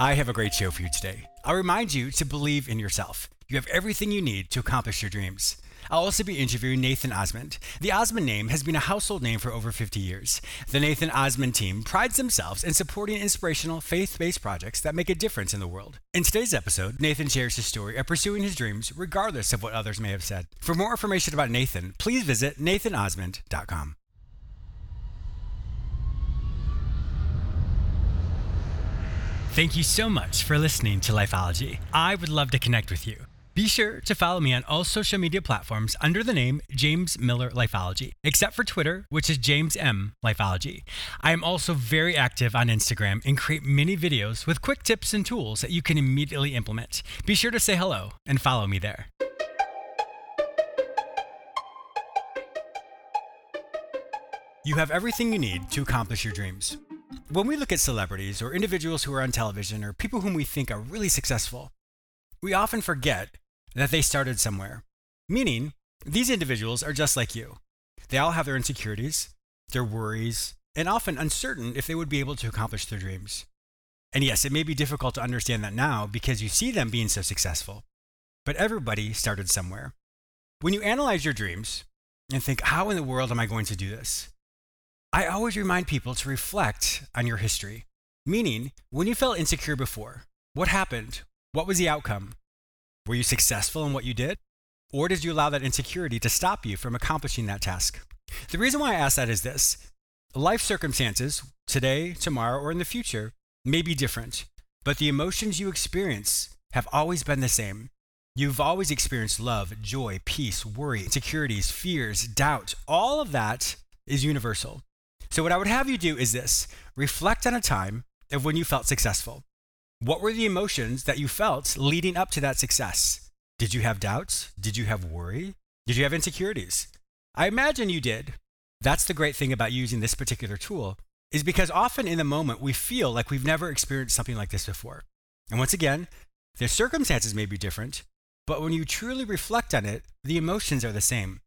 I have a great show for you today. I'll remind you to believe in yourself. You have everything you need to accomplish your dreams. I'll also be interviewing Nathan Osmond. The Osmond name has been a household name for over 50 years. The Nathan Osmond team prides themselves in supporting inspirational, faith based projects that make a difference in the world. In today's episode, Nathan shares his story of pursuing his dreams regardless of what others may have said. For more information about Nathan, please visit nathanosmond.com. Thank you so much for listening to Lifeology. I would love to connect with you. Be sure to follow me on all social media platforms under the name James Miller Lifeology, except for Twitter, which is James M Lifeology. I am also very active on Instagram and create mini videos with quick tips and tools that you can immediately implement. Be sure to say hello and follow me there. You have everything you need to accomplish your dreams. When we look at celebrities or individuals who are on television or people whom we think are really successful, we often forget that they started somewhere. Meaning, these individuals are just like you. They all have their insecurities, their worries, and often uncertain if they would be able to accomplish their dreams. And yes, it may be difficult to understand that now because you see them being so successful. But everybody started somewhere. When you analyze your dreams and think, how in the world am I going to do this? I always remind people to reflect on your history. Meaning, when you felt insecure before, what happened? What was the outcome? Were you successful in what you did? Or did you allow that insecurity to stop you from accomplishing that task? The reason why I ask that is this life circumstances, today, tomorrow, or in the future, may be different, but the emotions you experience have always been the same. You've always experienced love, joy, peace, worry, insecurities, fears, doubt. All of that is universal. So, what I would have you do is this reflect on a time of when you felt successful. What were the emotions that you felt leading up to that success? Did you have doubts? Did you have worry? Did you have insecurities? I imagine you did. That's the great thing about using this particular tool is because often in the moment we feel like we've never experienced something like this before. And once again, the circumstances may be different, but when you truly reflect on it, the emotions are the same.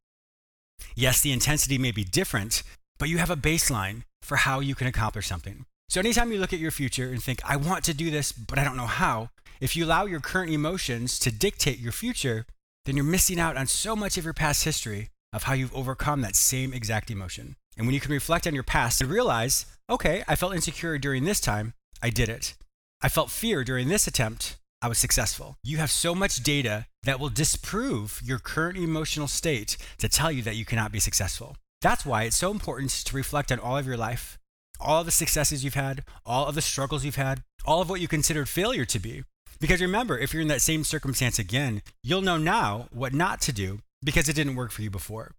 Yes, the intensity may be different, but you have a baseline for how you can accomplish something. So, anytime you look at your future and think, I want to do this, but I don't know how, if you allow your current emotions to dictate your future, then you're missing out on so much of your past history of how you've overcome that same exact emotion. And when you can reflect on your past and realize, okay, I felt insecure during this time, I did it. I felt fear during this attempt, I was successful. You have so much data that will disprove your current emotional state to tell you that you cannot be successful. That's why it's so important to reflect on all of your life, all of the successes you've had, all of the struggles you've had, all of what you considered failure to be. Because remember, if you're in that same circumstance again, you'll know now what not to do because it didn't work for you before.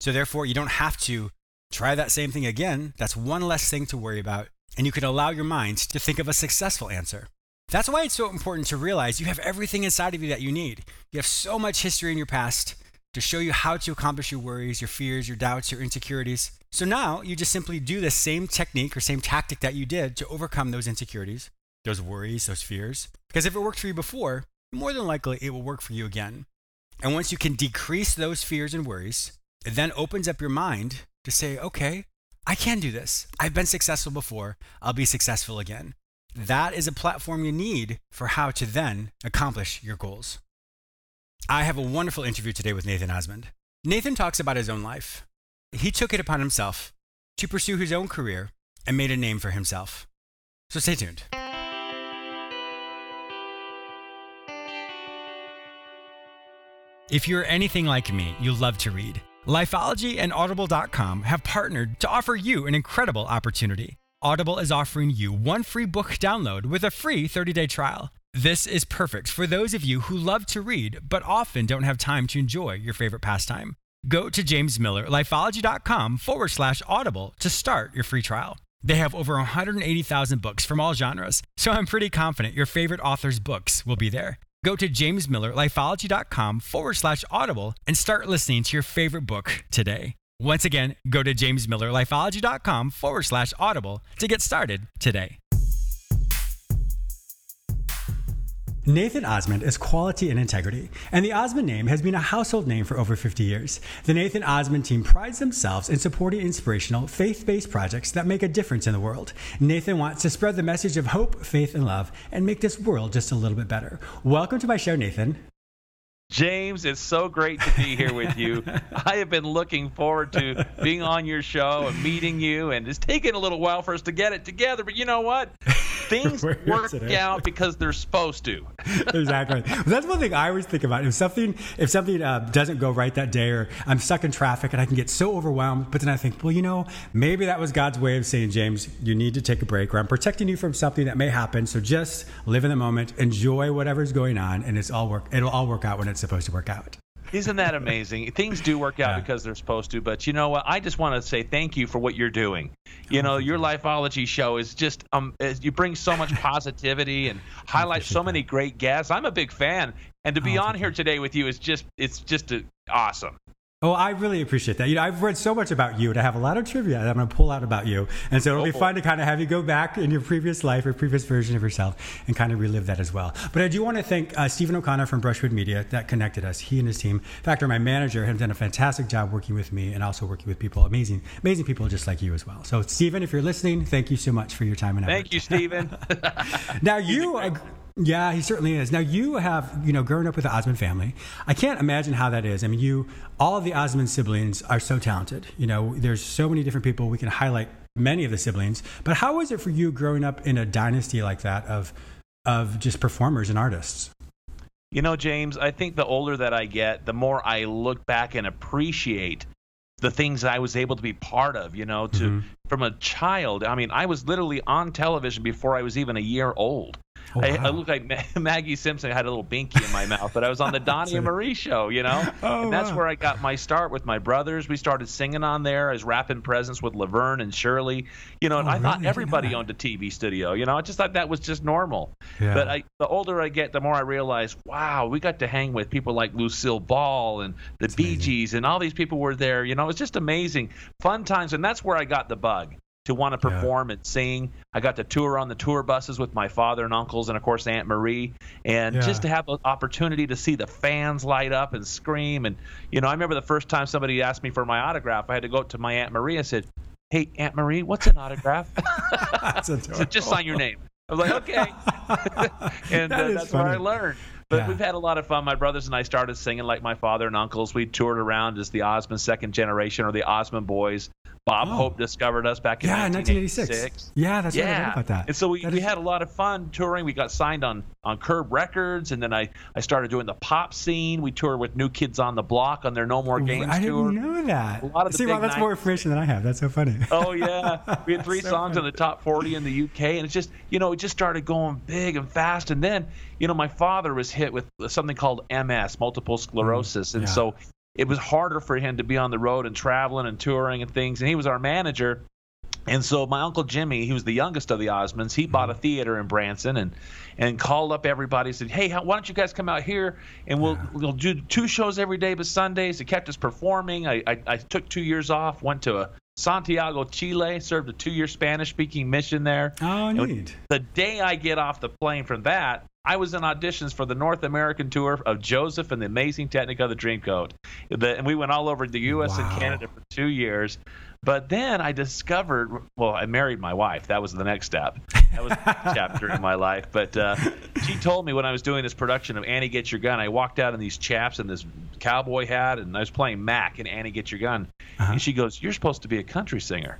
So therefore, you don't have to try that same thing again. That's one less thing to worry about. And you can allow your mind to think of a successful answer. That's why it's so important to realize you have everything inside of you that you need. You have so much history in your past to show you how to accomplish your worries, your fears, your doubts, your insecurities. So now you just simply do the same technique or same tactic that you did to overcome those insecurities, those worries, those fears. Because if it worked for you before, more than likely it will work for you again. And once you can decrease those fears and worries, it then opens up your mind to say, okay, I can do this. I've been successful before. I'll be successful again. That is a platform you need for how to then accomplish your goals. I have a wonderful interview today with Nathan Osmond. Nathan talks about his own life. He took it upon himself to pursue his own career and made a name for himself. So stay tuned. If you're anything like me, you love to read. Lifeology and Audible.com have partnered to offer you an incredible opportunity. Audible is offering you one free book download with a free 30 day trial. This is perfect for those of you who love to read but often don't have time to enjoy your favorite pastime. Go to jamesmillerlifeology.com forward slash audible to start your free trial. They have over 180,000 books from all genres, so I'm pretty confident your favorite author's books will be there. Go to jamesmillerlifeology.com forward slash audible and start listening to your favorite book today. Once again, go to jamesmillerlifeology.com forward slash audible to get started today. Nathan Osmond is quality and integrity, and the Osmond name has been a household name for over 50 years. The Nathan Osmond team prides themselves in supporting inspirational, faith based projects that make a difference in the world. Nathan wants to spread the message of hope, faith, and love and make this world just a little bit better. Welcome to my show, Nathan. James, it's so great to be here with you. I have been looking forward to being on your show and meeting you, and it's taken a little while for us to get it together. But you know what? Things work out because they're supposed to. exactly. That's one thing I always think about. If something if something uh, doesn't go right that day, or I'm stuck in traffic and I can get so overwhelmed, but then I think, well, you know, maybe that was God's way of saying, James, you need to take a break, or I'm protecting you from something that may happen. So just live in the moment, enjoy whatever's going on, and it's all work. It'll all work out when it's supposed to work out. Isn't that amazing? Things do work out yeah. because they're supposed to, but you know what? I just want to say thank you for what you're doing. You know, your Lifeology show is just um, you bring so much positivity and highlight so many great guests. I'm a big fan, and to be oh, on here today with you is just it's just a, awesome. Oh, I really appreciate that. You know, I've read so much about you, and I have a lot of trivia that I'm going to pull out about you, and so it'll oh, be fun to kind of have you go back in your previous life or previous version of yourself and kind of relive that as well. But I do want to thank uh, Stephen O'Connor from Brushwood Media that connected us. He and his team, in fact, my manager, have done a fantastic job working with me and also working with people, amazing, amazing people just like you as well. So, Stephen, if you're listening, thank you so much for your time and effort. Thank you, Stephen. now you. Yeah, he certainly is. Now you have, you know, grown up with the Osmond family. I can't imagine how that is. I mean, you, all of the Osmond siblings are so talented. You know, there's so many different people. We can highlight many of the siblings. But how was it for you growing up in a dynasty like that of, of just performers and artists? You know, James, I think the older that I get, the more I look back and appreciate the things that I was able to be part of, you know, to mm-hmm. from a child. I mean, I was literally on television before I was even a year old. Oh, wow. I, I looked like Maggie Simpson. I had a little binky in my mouth, but I was on the Donnie and Marie show, you know? Oh, and that's wow. where I got my start with my brothers. We started singing on there. I was wrapping presents with Laverne and Shirley, you know, and oh, I really? thought everybody owned a TV studio, you know? I just thought that was just normal. Yeah. But I, the older I get, the more I realize, wow, we got to hang with people like Lucille Ball and the that's Bee. Gees, and all these people were there. You know, it was just amazing. Fun times. And that's where I got the bug to want to perform yeah. and sing. I got to tour on the tour buses with my father and uncles and of course Aunt Marie and yeah. just to have the opportunity to see the fans light up and scream and you know I remember the first time somebody asked me for my autograph I had to go to my Aunt Marie and said hey Aunt Marie what's an autograph so just sign your name I was like okay and that uh, that's funny. where I learned but yeah. we've had a lot of fun. My brothers and I started singing like my father and uncles. We toured around as the Osmond second generation or the Osmond boys. Bob oh. Hope discovered us back in yeah, 1986. Yeah, that's yeah. right. I heard about that. And so we, we had a lot of fun touring. We got signed on on Curb Records, and then I, I started doing the pop scene. We toured with New Kids on the Block on their No More Games I tour. I didn't know that. A lot of See, well, that's more information than I have. That's so funny. Oh yeah, we had three so songs funny. in the top 40 in the UK, and it's just you know it just started going big and fast. And then you know my father was hit with something called MS, multiple sclerosis, mm, and yeah. so it was harder for him to be on the road and traveling and touring and things. And he was our manager. And so my uncle Jimmy, he was the youngest of the Osmonds, he bought a mm-hmm. theater in Branson and and called up everybody and said, "Hey, how, why don't you guys come out here and we'll yeah. we'll do two shows every day but Sundays." It kept us performing. I, I, I took two years off, went to a Santiago, Chile, served a two-year Spanish-speaking mission there. Oh, neat. The day I get off the plane from that, I was in auditions for the North American tour of Joseph and the Amazing Technicolor the Dreamcoat. and we went all over the U.S. Wow. and Canada for two years. But then I discovered, well, I married my wife. That was the next step. That was a chapter in my life. But uh, she told me when I was doing this production of Annie Get Your Gun, I walked out in these chaps and this cowboy hat, and I was playing Mac in Annie Get Your Gun. Uh-huh. And she goes, You're supposed to be a country singer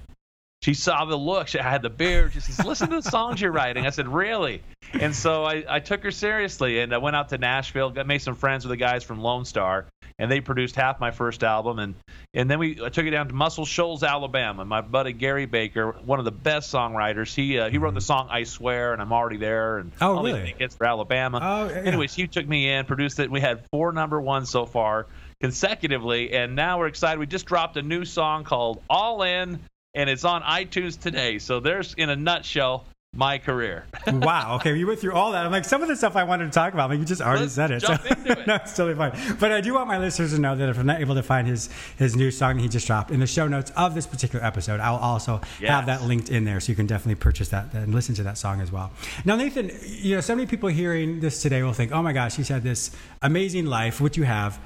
she saw the look. She, I had the beard. She says, "Listen to the songs you're writing." I said, "Really?" And so I, I took her seriously, and I went out to Nashville, got made some friends with the guys from Lonestar, and they produced half my first album, and and then we I took it down to Muscle Shoals, Alabama. My buddy Gary Baker, one of the best songwriters, he uh, he wrote the song "I Swear" and I'm already there, and oh all really? Hits for Alabama. Oh, yeah. Anyways, he took me in, produced it. We had four number ones so far consecutively, and now we're excited. We just dropped a new song called "All In." and it's on iTunes today. So there's, in a nutshell, my career. wow. Okay, you went through all that. I'm like, some of the stuff I wanted to talk about, but you just already Let's said it. so, it. no, it's totally fine. But I do want my listeners to know that if I'm not able to find his his new song that he just dropped in the show notes of this particular episode, I'll also Yes. have that linked in there, so you can definitely purchase that and listen to that song as well. Now, Nathan, you know, so many people hearing this today will think, "Oh my gosh, he's had this amazing life, What you have."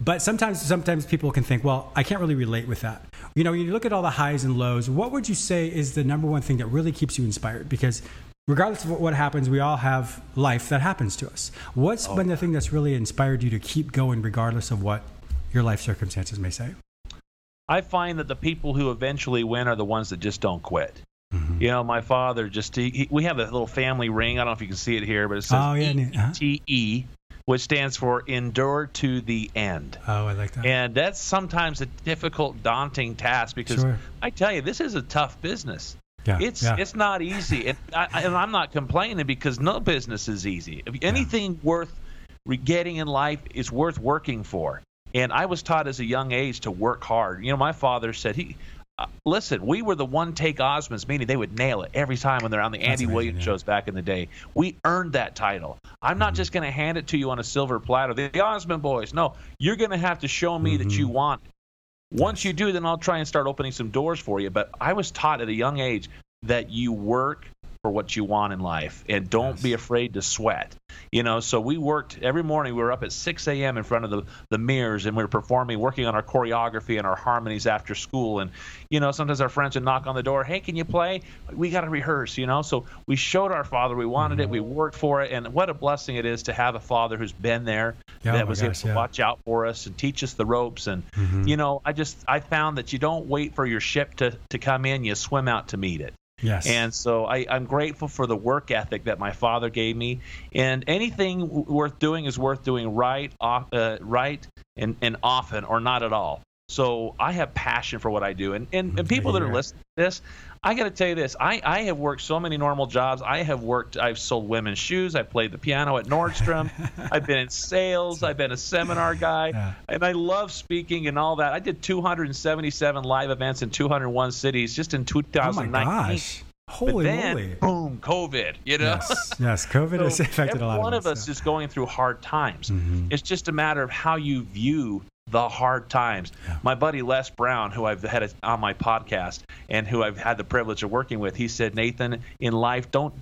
But sometimes, sometimes people can think, well, I can't really relate with that. You know, when you look at all the highs and lows, what would you say is the number one thing that really keeps you inspired? Because regardless of what- happens, we all have life that happens to us. What's been the thing that's really inspired you to keep going, regardless of what your life circumstances may say? I find that the people who eventually win are the ones that just don't quit. You know, my father just he, he- we have a little family ring. I don't know if you can see it here, but it says Oh, yeah. Uh-huh. ETE, which stands for endure to the end. Oh, I like that. And that's sometimes a difficult, daunting task because Sure. I tell you, this is a tough business. yeah, It's yeah. it's not easy, and, I, and I'm not complaining because no business is easy. If Anything worth re- getting in life is worth working for. And I was taught as a young age to work hard. You know, my father said he. Uh, listen, we were the one take Osmonds, meaning they would nail it every time when they're on the Andy amazing, Williams yeah. shows back in the day. We earned that title. I'm Mm-hmm. not just going to hand it to you on a silver platter. The Osmond boys, no, you're going to have to show me that you Mm-hmm. want it. Once you do, then I'll try and start opening some doors for you. But I was taught at a young age that you work for what you want in life and don't Yes. be afraid to sweat. You know, so we worked every morning. We were up at 6 a.m. in front of the, the mirrors and we were performing, working on our choreography and our harmonies after school. And, you know, sometimes our friends would knock on the door, hey, can you play? We got to rehearse, you know. So we showed our father we wanted it, we mm-hmm. worked for it. And what a blessing it is to have a father who's been there, Yeah, oh that my was gosh, able to yeah. watch out for us and teach us the ropes. And, mm-hmm. you know, I just, I found that you don't wait for your ship to, to come in, you swim out to meet it. Yes. And so I, I'm grateful for the work ethic that my father gave me. And anything w- worth doing is worth doing right, off, uh, right, and, and often, or not at all. So I have passion for what I do. And and, and people that are listening to this, I got to tell you this: I, I have worked so many normal jobs. I have worked. I've sold women's shoes. I played the piano at Nordstrom. I've been in sales. I've been a seminar guy, Yeah. and I love speaking and all that. I did 277 live events in 201 cities just in oh my 2019. gosh. Holy But then, moly. boom, COVID. You know. Yes, yes. COVID has So affected a lot of us. one of us. yeah. is going through hard times. Mhm. It's just a matter of how you view the hard times. My buddy Les Brown, who I've had on my podcast and who I've had the privilege of working with, he said, Nathan, in life, don't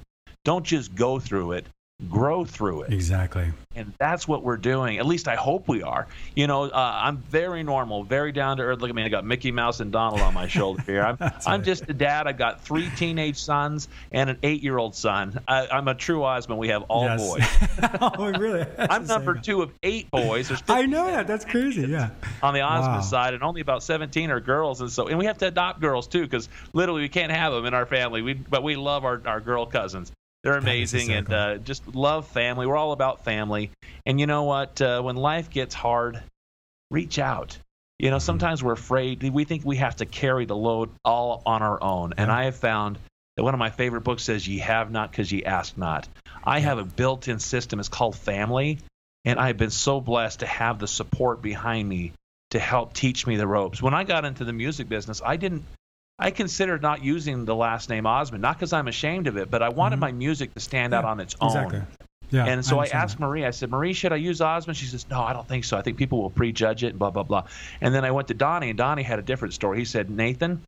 don't just go through it, grow through it Exactly. and that's what we're doing. At least I hope we are. You know, uh, I'm very normal, very down to earth. Look at me, I got Mickey Mouse and Donald on my shoulder here. I'm I'm just a dad. I've got three teenage sons and an eight-year-old son. I, I'm a true Osmond. We have all yes. boys. oh, really? That's I'm number two of eight boys. I know that. That's crazy. Yeah. on the Osmond Wow. side, and only about 17 are girls, and so and we have to adopt girls too, because literally we can't have them in our family. We but we love our our girl cousins. They're amazing and uh, just love family. We're all about family. And you know what? Uh, when life gets hard, reach out. You Mm-hmm. know, sometimes we're afraid. We think we have to carry the load all on our own. And I have found that one of my favorite books says, "Ye have not, because ye ask not." I have a built-in system. It's called family, and I've been so blessed to have the support behind me to help teach me the ropes. When I got into the music business, I didn't. I considered not using the last name Osmond, not because I'm ashamed of it, but I wanted Mhm. my music to stand out on its own. Exactly. Yeah. And so I, understand asked Marie, I said, Marie, should I use Osmond? She says, No, I don't think so. I think people will prejudge it and blah, blah, blah. And then I went to Donnie, and Donnie had a different story. He said, Nathan,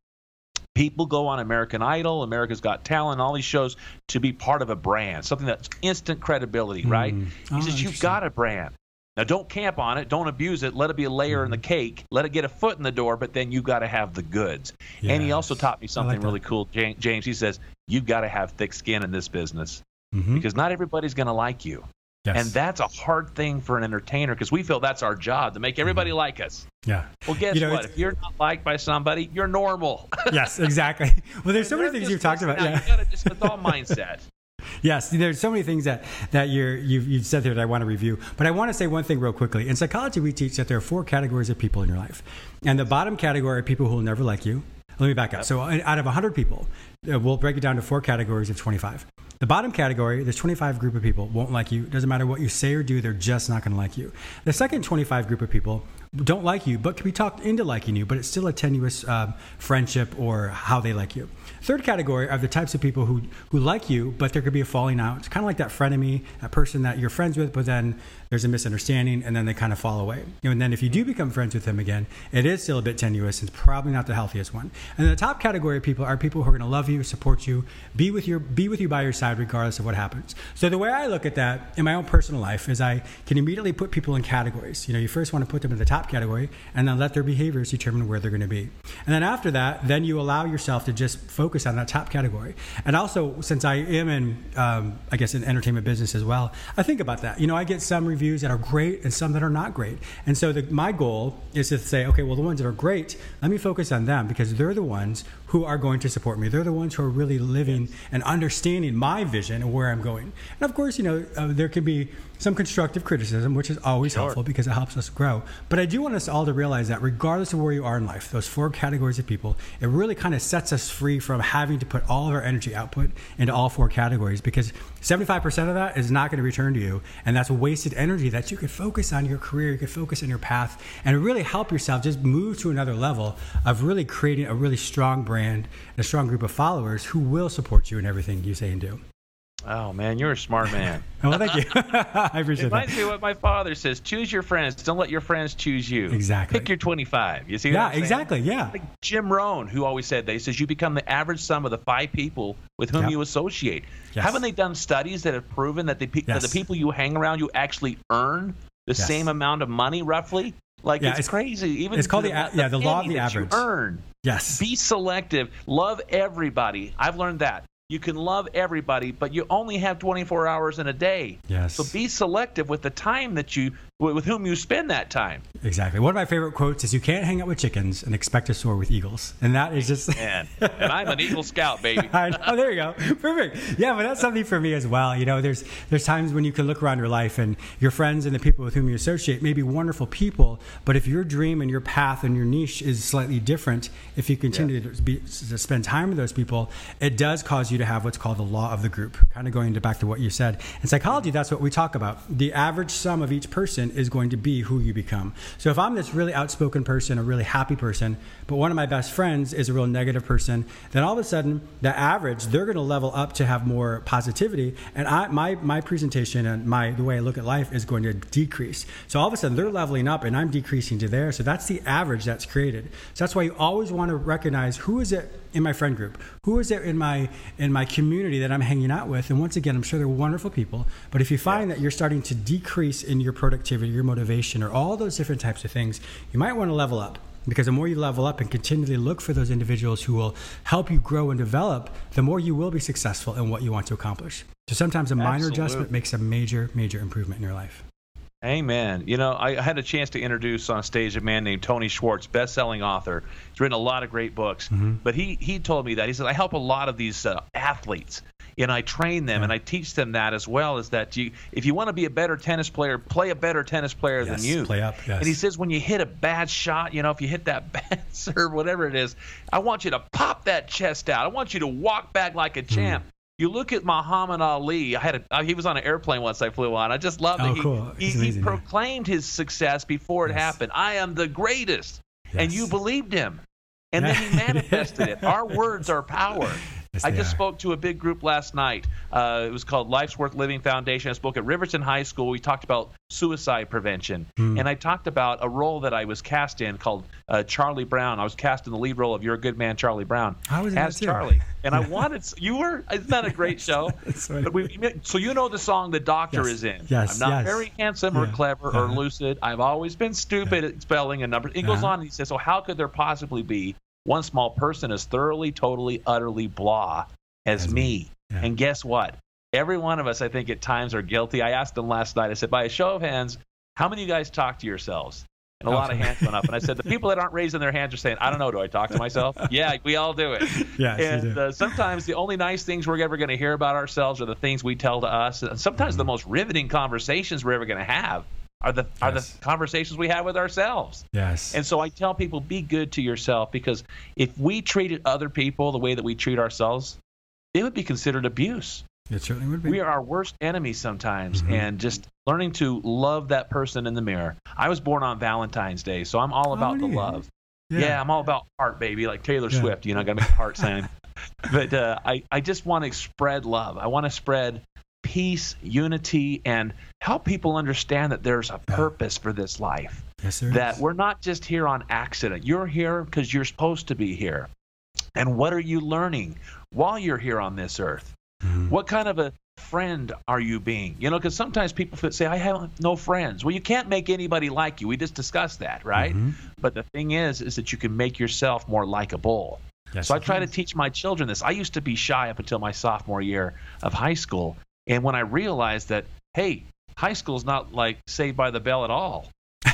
people go on American Idol, America's Got Talent, all these shows to be part of a brand, something that's instant credibility, right? Mm. He Oh, says, You've got a brand. Now, don't camp on it. Don't abuse it. Let it be a layer Mm-hmm. in the cake. Let it get a foot in the door, but then you got to have the goods. And he also taught me something like really cool, James. He says, You've got to have thick skin in this business Mhm. because not everybody's going to like you. Yes. And that's a hard thing for an entertainer because we feel that's our job to make everybody like us. yeah. Well, guess You know, what? If you're not liked by somebody, you're normal. yes, exactly. Well, there's so many things you've talked about. Yeah. You gotta just it's all mindset. Yes, there's so many things that that you're, you've you've said there that I want to review. But I want to say one thing real quickly. In psychology, we teach that there are four categories of people in your life, and the bottom category are people who will never like you. Let me back up. So out of 100 people, uh, we'll break it down to four categories of 25. The bottom category, there's 25 group of people won't like you. Doesn't matter what you say or do, they're just not going to like you. The second 25 group of people don't like you, but can be talked into liking you, but it's still a tenuous um, friendship or how they like you. Third category are the types of people who, who like you, but there could be a falling out. It's kind of like that frenemy, that person that you're friends with, but then there's a misunderstanding and then they kind of fall away. And then if you do become friends with them again, it is still a bit tenuous. It's probably not the healthiest one. And the top category of people are people who are going to love you, support you, be with your be with you by your side regardless of what happens. So the way I look at that in my own personal life is I can immediately put people in categories. You know, you first want to put them in the top category and then let their behaviors determine where they're going to be. And then after that, then you allow yourself to just focus on that top category. And also, since I am in, um, I guess, in entertainment business as well, I think about that. You know, I get some reviews that are great and some that are not great. And so the, my goal is to say, okay, well, the ones that are great, let me focus on them because they're the ones who are going to support me. They're the ones who are really living and understanding my vision and where I'm going. And of course, you know, uh, there can be some constructive criticism, which is always sure. helpful because it helps us grow. But I do want us all to realize that regardless of where you are in life, those four categories of people, it really kind of sets us free from having to put all of our energy output into all four categories because 75% of that is not going to return to you. And that's wasted energy that you could focus on your career, you could focus on your path, and really help yourself just move to another level of really creating a really strong brand and a strong group of followers who will support you in everything you say and do. Oh man, you're a smart man. well, thank you. I appreciate it. Reminds me of what my father says: choose your friends. Don't let your friends choose you. Exactly. Pick your 25. You see? Yeah, exactly. Yeah. Like Jim Rohn, who always said that. He says you become the average sum of the five people with whom yep. you associate. Yes. Haven't they done studies that have proven that the, yes. that the people you hang around you actually earn the yes. same amount of money, roughly? Like yeah, it's, it's, crazy. Even it's called the, the yeah the law of the average. earn. Yes. Be selective. Love everybody. I've learned that. You can love everybody, but you only have 24 hours in a day. Yes. So be selective with the time that you with whom you spend that time. Exactly. One of my favorite quotes is, "You can't hang out with chickens and expect to soar with eagles," and that is just. Man, and I'm an Eagle Scout, baby. Know. Oh, there you go. Perfect. Yeah, but that's something for me as well. You know, there's there's times when you can look around your life and your friends and the people with whom you associate may be wonderful people, but if your dream and your path and your niche is slightly different, if you continue yeah. to, be, to spend time with those people, it does cause you to have what's called the law of the group. Kind of going to back to what you said in psychology, that's what we talk about. The average sum of each person is going to be who you become. So if I'm this really outspoken person, a really happy person, but one of my best friends is a real negative person, then all of a sudden the average they're going to level up to have more positivity, and I, my my presentation and my the way I look at life is going to decrease. So all of a sudden they're leveling up and I'm decreasing to there. So that's the average that's created. So that's why you always want to recognize who is it in my friend group? Who is it in my in my community that I'm hanging out with? And once again, I'm sure they're wonderful people. But if you find that you're starting to decrease in your productivity, your motivation, or all those different types of things, you might want to level up. Because the more you level up and continually look for those individuals who will help you grow and develop, the more you will be successful in what you want to accomplish. So sometimes a minor Absolutely. adjustment makes a major, major improvement in your life. Amen. You know, I had a chance to introduce on stage a man named Tony Schwartz, best-selling author. He's written a lot of great books. Mm-hmm. But he he told me that he said I help a lot of these uh, athletes, and I train them yeah. and I teach them that as well. Is that you if you want to be a better tennis player, play a better tennis player yes, than you. Play up. Yes. And he says when you hit a bad shot, you know, if you hit that bad serve, whatever it is, I want you to pop that chest out. I want you to walk back like a champ. Mm. You look at Muhammad Ali. I had a, uh, he was on an airplane once I flew on. I just loved oh, it. He, cool. he, he proclaimed his success before it yes. happened. I am the greatest, yes. and you believed him, and then he manifested it. Our words are power. I just are. spoke to a big group last night. Uh, it was called Life's Worth Living Foundation. I spoke at Riverton High School. We talked about suicide prevention, mm. and I talked about a role that I was cast in called uh, Charlie Brown. I was cast in the lead role of You're a Good Man, Charlie Brown, I was as Charlie. And I wanted you were. Isn't that a great show? but we, so you know the song the Doctor yes. is in. Yes. I'm not yes. very handsome yeah. or clever uh-huh. or lucid. I've always been stupid yeah. at spelling and numbers. He goes uh-huh. on and he says, "So how could there possibly be one small person as thoroughly, totally, utterly blah as me. Yeah. And guess what? Every one of us, I think, at times are guilty. I asked them last night, I said, by a show of hands, how many of you guys talk to yourselves? And a lot of hands went up. And I said, the people that aren't raising their hands are saying, I don't know, do I talk to myself? yeah, we all do it. Yes, and uh, sometimes the only nice things we're ever going to hear about ourselves are the things we tell to us. And sometimes mm-hmm. the most riveting conversations we're ever going to have are the yes. are the conversations we have with ourselves. Yes. And so I tell people, be good to yourself because if we treated other people the way that we treat ourselves, it would be considered abuse. It certainly would be. We are our worst enemies sometimes, Mhm. and just learning to love that person in the mirror. I was born on Valentine's Day, so I'm all about the neat. love. Yeah. I'm all about heart, baby, like Taylor Yeah. Swift. You know, I got to make a heart sign. But uh, I, I just want to spread love. I want to spread peace, unity, and help people understand that there's a purpose for this life. Yes, That is. we're not just here on accident. You're here because you're supposed to be here. And what are you learning while you're here on this earth? Mhm. What kind of a friend are you being? You know, because sometimes people say, I have no friends. Well, you can't make anybody like you. We just discussed that, right? Mhm. But the thing is, is that you can make yourself more likable. Yes, So I try to teach my children this. I used to be shy up until my sophomore year of high school. And when I realized that, hey, high school's not like Saved by the Bell at all.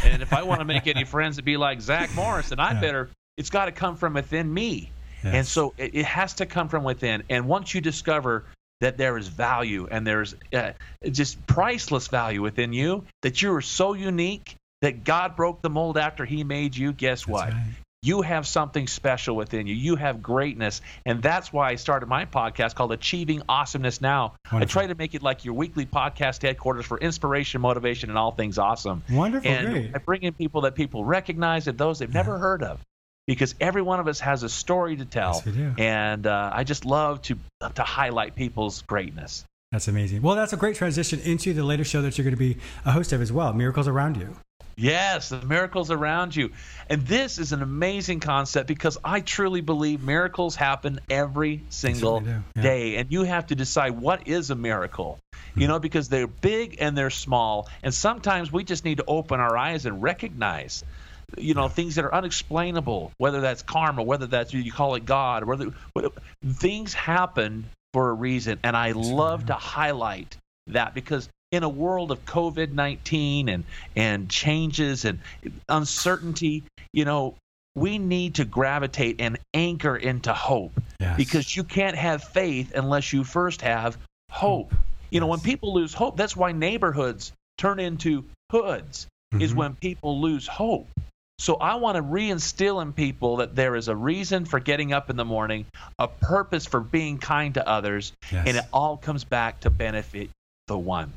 And if I want to make any friends to be like Zach Morris, then I Yeah. better, it's got to come from within me. And so it, it has to come from within. And once you discover that there is value and there's uh, just priceless value within you, that you are so unique that God broke the mold after He made you, guess That's what? right. You have something special within you. You have greatness. And that's why I started my podcast called Achieving Awesomeness Now. I try to make it like your weekly podcast headquarters for inspiration, motivation, and all things awesome. Wonderful, and great. I bring in people that people recognize and those they've never heard of. Because every one of us has a story to tell. Yes, we do. And uh, I just love to to highlight people's greatness. That's amazing. Well, that's a great transition into the later show that you're going to be a host of as well, Miracles Around You. Yes, the miracles around you. And this is an amazing concept because I truly believe miracles happen every single yeah. day. And you have to decide what is a miracle. Hmm. You know, because they're big and they're small. And sometimes we just need to open our eyes and recognize, you know, things that are unexplainable, whether that's karma, whether that's you call it God, or whether what, things happen for a reason. And I love right. to highlight that because in a world of COVID 19 and, and changes and uncertainty, you know, we need to gravitate and anchor into hope Yes. because you can't have faith unless you first have hope. You know, when people lose hope, that's why neighborhoods turn into hoods, is Mhm. when people lose hope. So I want to reinstill in people that there is a reason for getting up in the morning, a purpose for being kind to others, Yes. and it all comes back to benefit the one.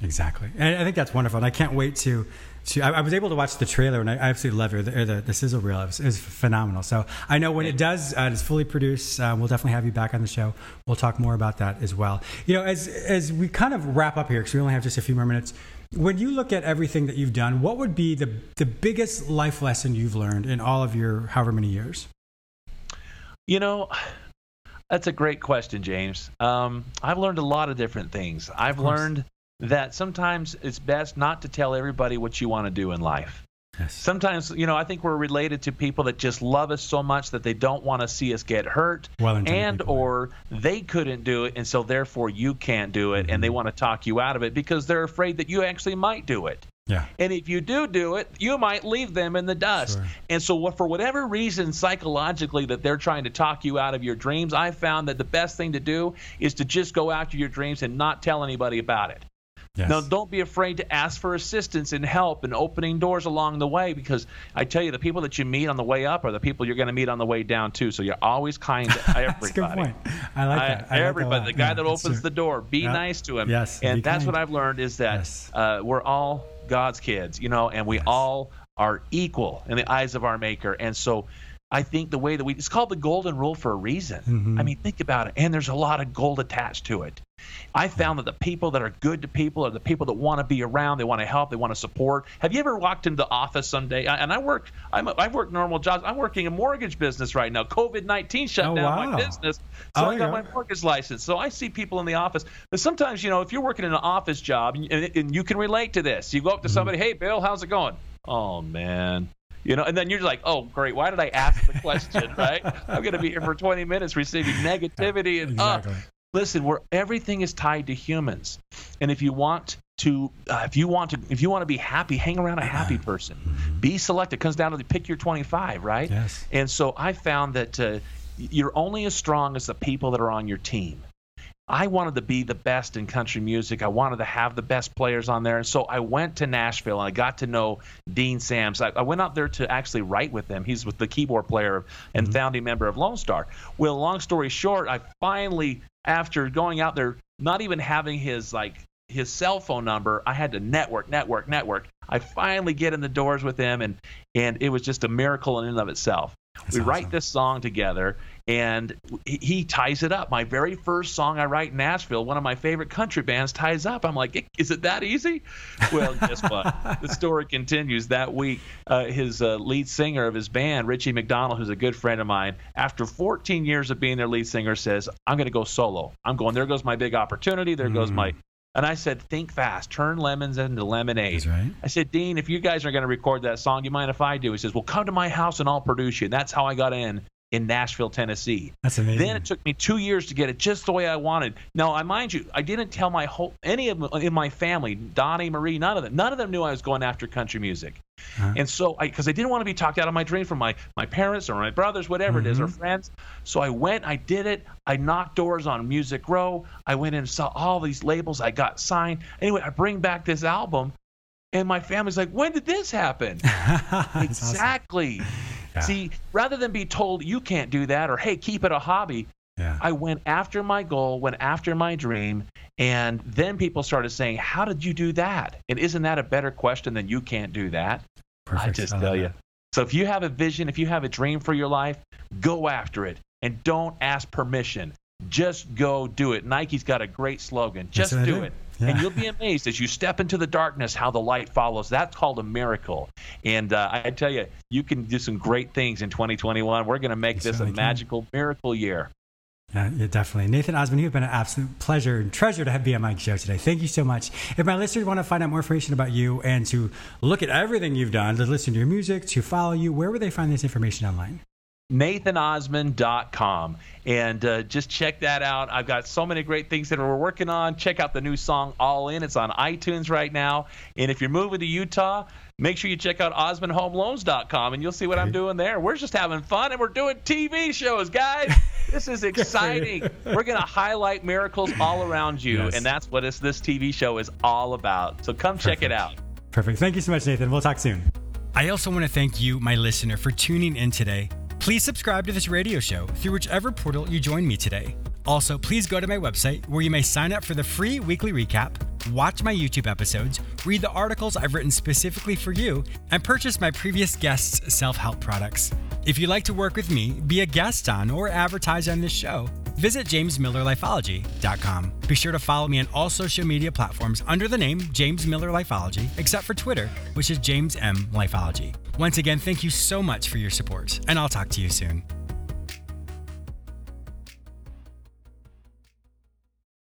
Exactly, and I think that's wonderful. And I can't wait to. to I, I was able to watch the trailer, and I, I absolutely love it. The, the, the sizzle reel it was, it was phenomenal. So I know when it does, uh, it's fully produced. Uh, we'll definitely have you back on the show. We'll talk more about that as well. You know, as as we kind of wrap up here, because we only have just a few more minutes. When you look at everything that you've done, what would be the the biggest life lesson you've learned in all of your however many years? You know, that's a great question, James. Um, I've learned a lot of different things. I've learned that sometimes it's best not to tell everybody what you want to do in life. Yes. Sometimes, you know, I think we're related to people that just love us so much that they don't want to see us get hurt, and people. or they couldn't do it, and so therefore you can't do it, Mm-hmm. and they want to talk you out of it because they're afraid that you actually might do it. Yeah. And if you do do it, you might leave them in the dust. Sure. And so, for whatever reason, psychologically, that they're trying to talk you out of your dreams, I found that the best thing to do is to just go after your dreams and not tell anybody about it. Yes. Now, don't be afraid to ask for assistance and help and opening doors along the way because I tell you, the people that you meet on the way up are the people you're going to meet on the way down, too. So, you're always kind to everybody. That's a good point. I like I- that. I like that everybody, the guy Yeah, that opens the door, be nice to him. Yes, and that's what. I've learned is that Yes. uh, we're all God's kids, you know, and we Yes. all are equal in the eyes of our Maker. And so, I think the way that we it's called the golden rule for a reason. Mhm. I mean, think about it, and there's a lot of gold attached to it. I found that the people that are good to people are the people that want to be around, they want to help, they want to support. Have you ever walked into the office someday? I, and I work, I'm, I work normal jobs. I'm working a mortgage business right now. COVID 19 shut Oh, down wow. my business, so Oh, I got yeah. my mortgage license. So I see people in the office. But sometimes, you know, if you're working in an office job, and, and you can relate to this, you go up to somebody, hey, Bill, how's it going? Oh man. You know, and then you're just like, oh, great. Why did I ask the question, right? I'm going to be here for 20 minutes receiving negativity and uh, listen where everything is tied to humans. And if you want to uh, if you want to if you want to be happy hang around a happy person. Be selective. It comes down to the pick your 25 right? Yes. and so i found that uh, you're only as strong as the people that are on your team I wanted to be the best in country music. I wanted to have the best players on there. And so I went to Nashville and I got to know Dean Sams. I, I went out there to actually write with him. He's with the keyboard player and mm-hmm. founding member of Lonestar. Well, long story short, I finally, after going out there not even having his like his cell phone number. I had to network, network, network. I finally get in the doors with him, and and it was just a miracle in and of itself. That's we awesome. write this song together, and he, ties it up. My very first song I write in Nashville, one of my favorite country bands, ties up. I'm like, is it that easy? Well, guess what? the story continues. That week, uh, his uh, lead singer of his band, Richie McDonald, who's a good friend of mine, after 14 years of being their lead singer, says, I'm going to go solo. I'm going, there goes my big opportunity. There goes Mm. my. And I said, think fast, turn lemons into lemonade. Right. I said, Dean, if you guys are going to record that song, you mind if I do? He says, Well, come to my house and I'll produce you. And that's how I got in in Nashville, Tennessee. That's amazing. Then it took me two years to get it just the way I wanted. Now, I mind you, I didn't tell my whole any of in my family, Donnie, Marie, none of them, none of them knew I was going after country music. Uh-huh. And so, I because I didn't want to be talked out of my dream from my my parents or my brothers, whatever it is, or Mhm. friends. So I went, I did it. I knocked doors on Music Row. I went in and saw all these labels. I got signed. Anyway, I bring back this album, and my family's like, "When did this happen?" exactly. awesome. Yeah. See, rather than be told you can't do that or hey, keep it a hobby, Yeah. I went after my goal, went after my dream, and then people started saying, "How did you do that?" And isn't that a better question than you can't do that? Perfect. I just love tell that. you. So if you have a vision, if you have a dream for your life, go after it and don't ask permission. Just go do it. Nike's got a great slogan. Just I do do. it. Yeah. And you'll be amazed as you step into the darkness how the light follows. That's called a miracle. And uh, I tell you, you can do some great things in 2021. We're going to make You this a can. magical miracle year. Yeah, definitely. Nathan Osmond, you've been an absolute pleasure and treasure to have be on my show today. Thank you so much. If my listeners want to find out more information about you and to look at everything you've done, to listen to your music, to follow you, where would they find this information online? nathanosmond.com and uh, just check that out. I've got so many great things that we're working on. Check out the new song all in. It's on itunes right now. And if you're moving to utah make sure you check out osmondhomeloans.com and you'll see what i'm doing there. We're just having fun and we're doing tv shows guys. This is exciting. We're going to highlight miracles all around you Yes. and that's what this, this tv show is all about. So come check it out. Perfect. Thank you so much, Nathan. We'll talk soon. I also want to thank you, my listener, for tuning in today. Please subscribe to this radio show through whichever portal you join me today. Also, please go to my website where you may sign up for the free weekly recap, watch my YouTube episodes, read the articles I've written specifically for you, and purchase my previous guests' self help products. If you'd like to work with me, be a guest on, or advertise on this show, visit jamesmillerlifeology.com. Be sure to follow me on all social media platforms under the name James Miller Lifeology, except for Twitter, which is James M Lifeology. Once again, thank you so much for your support, and I'll talk to you soon.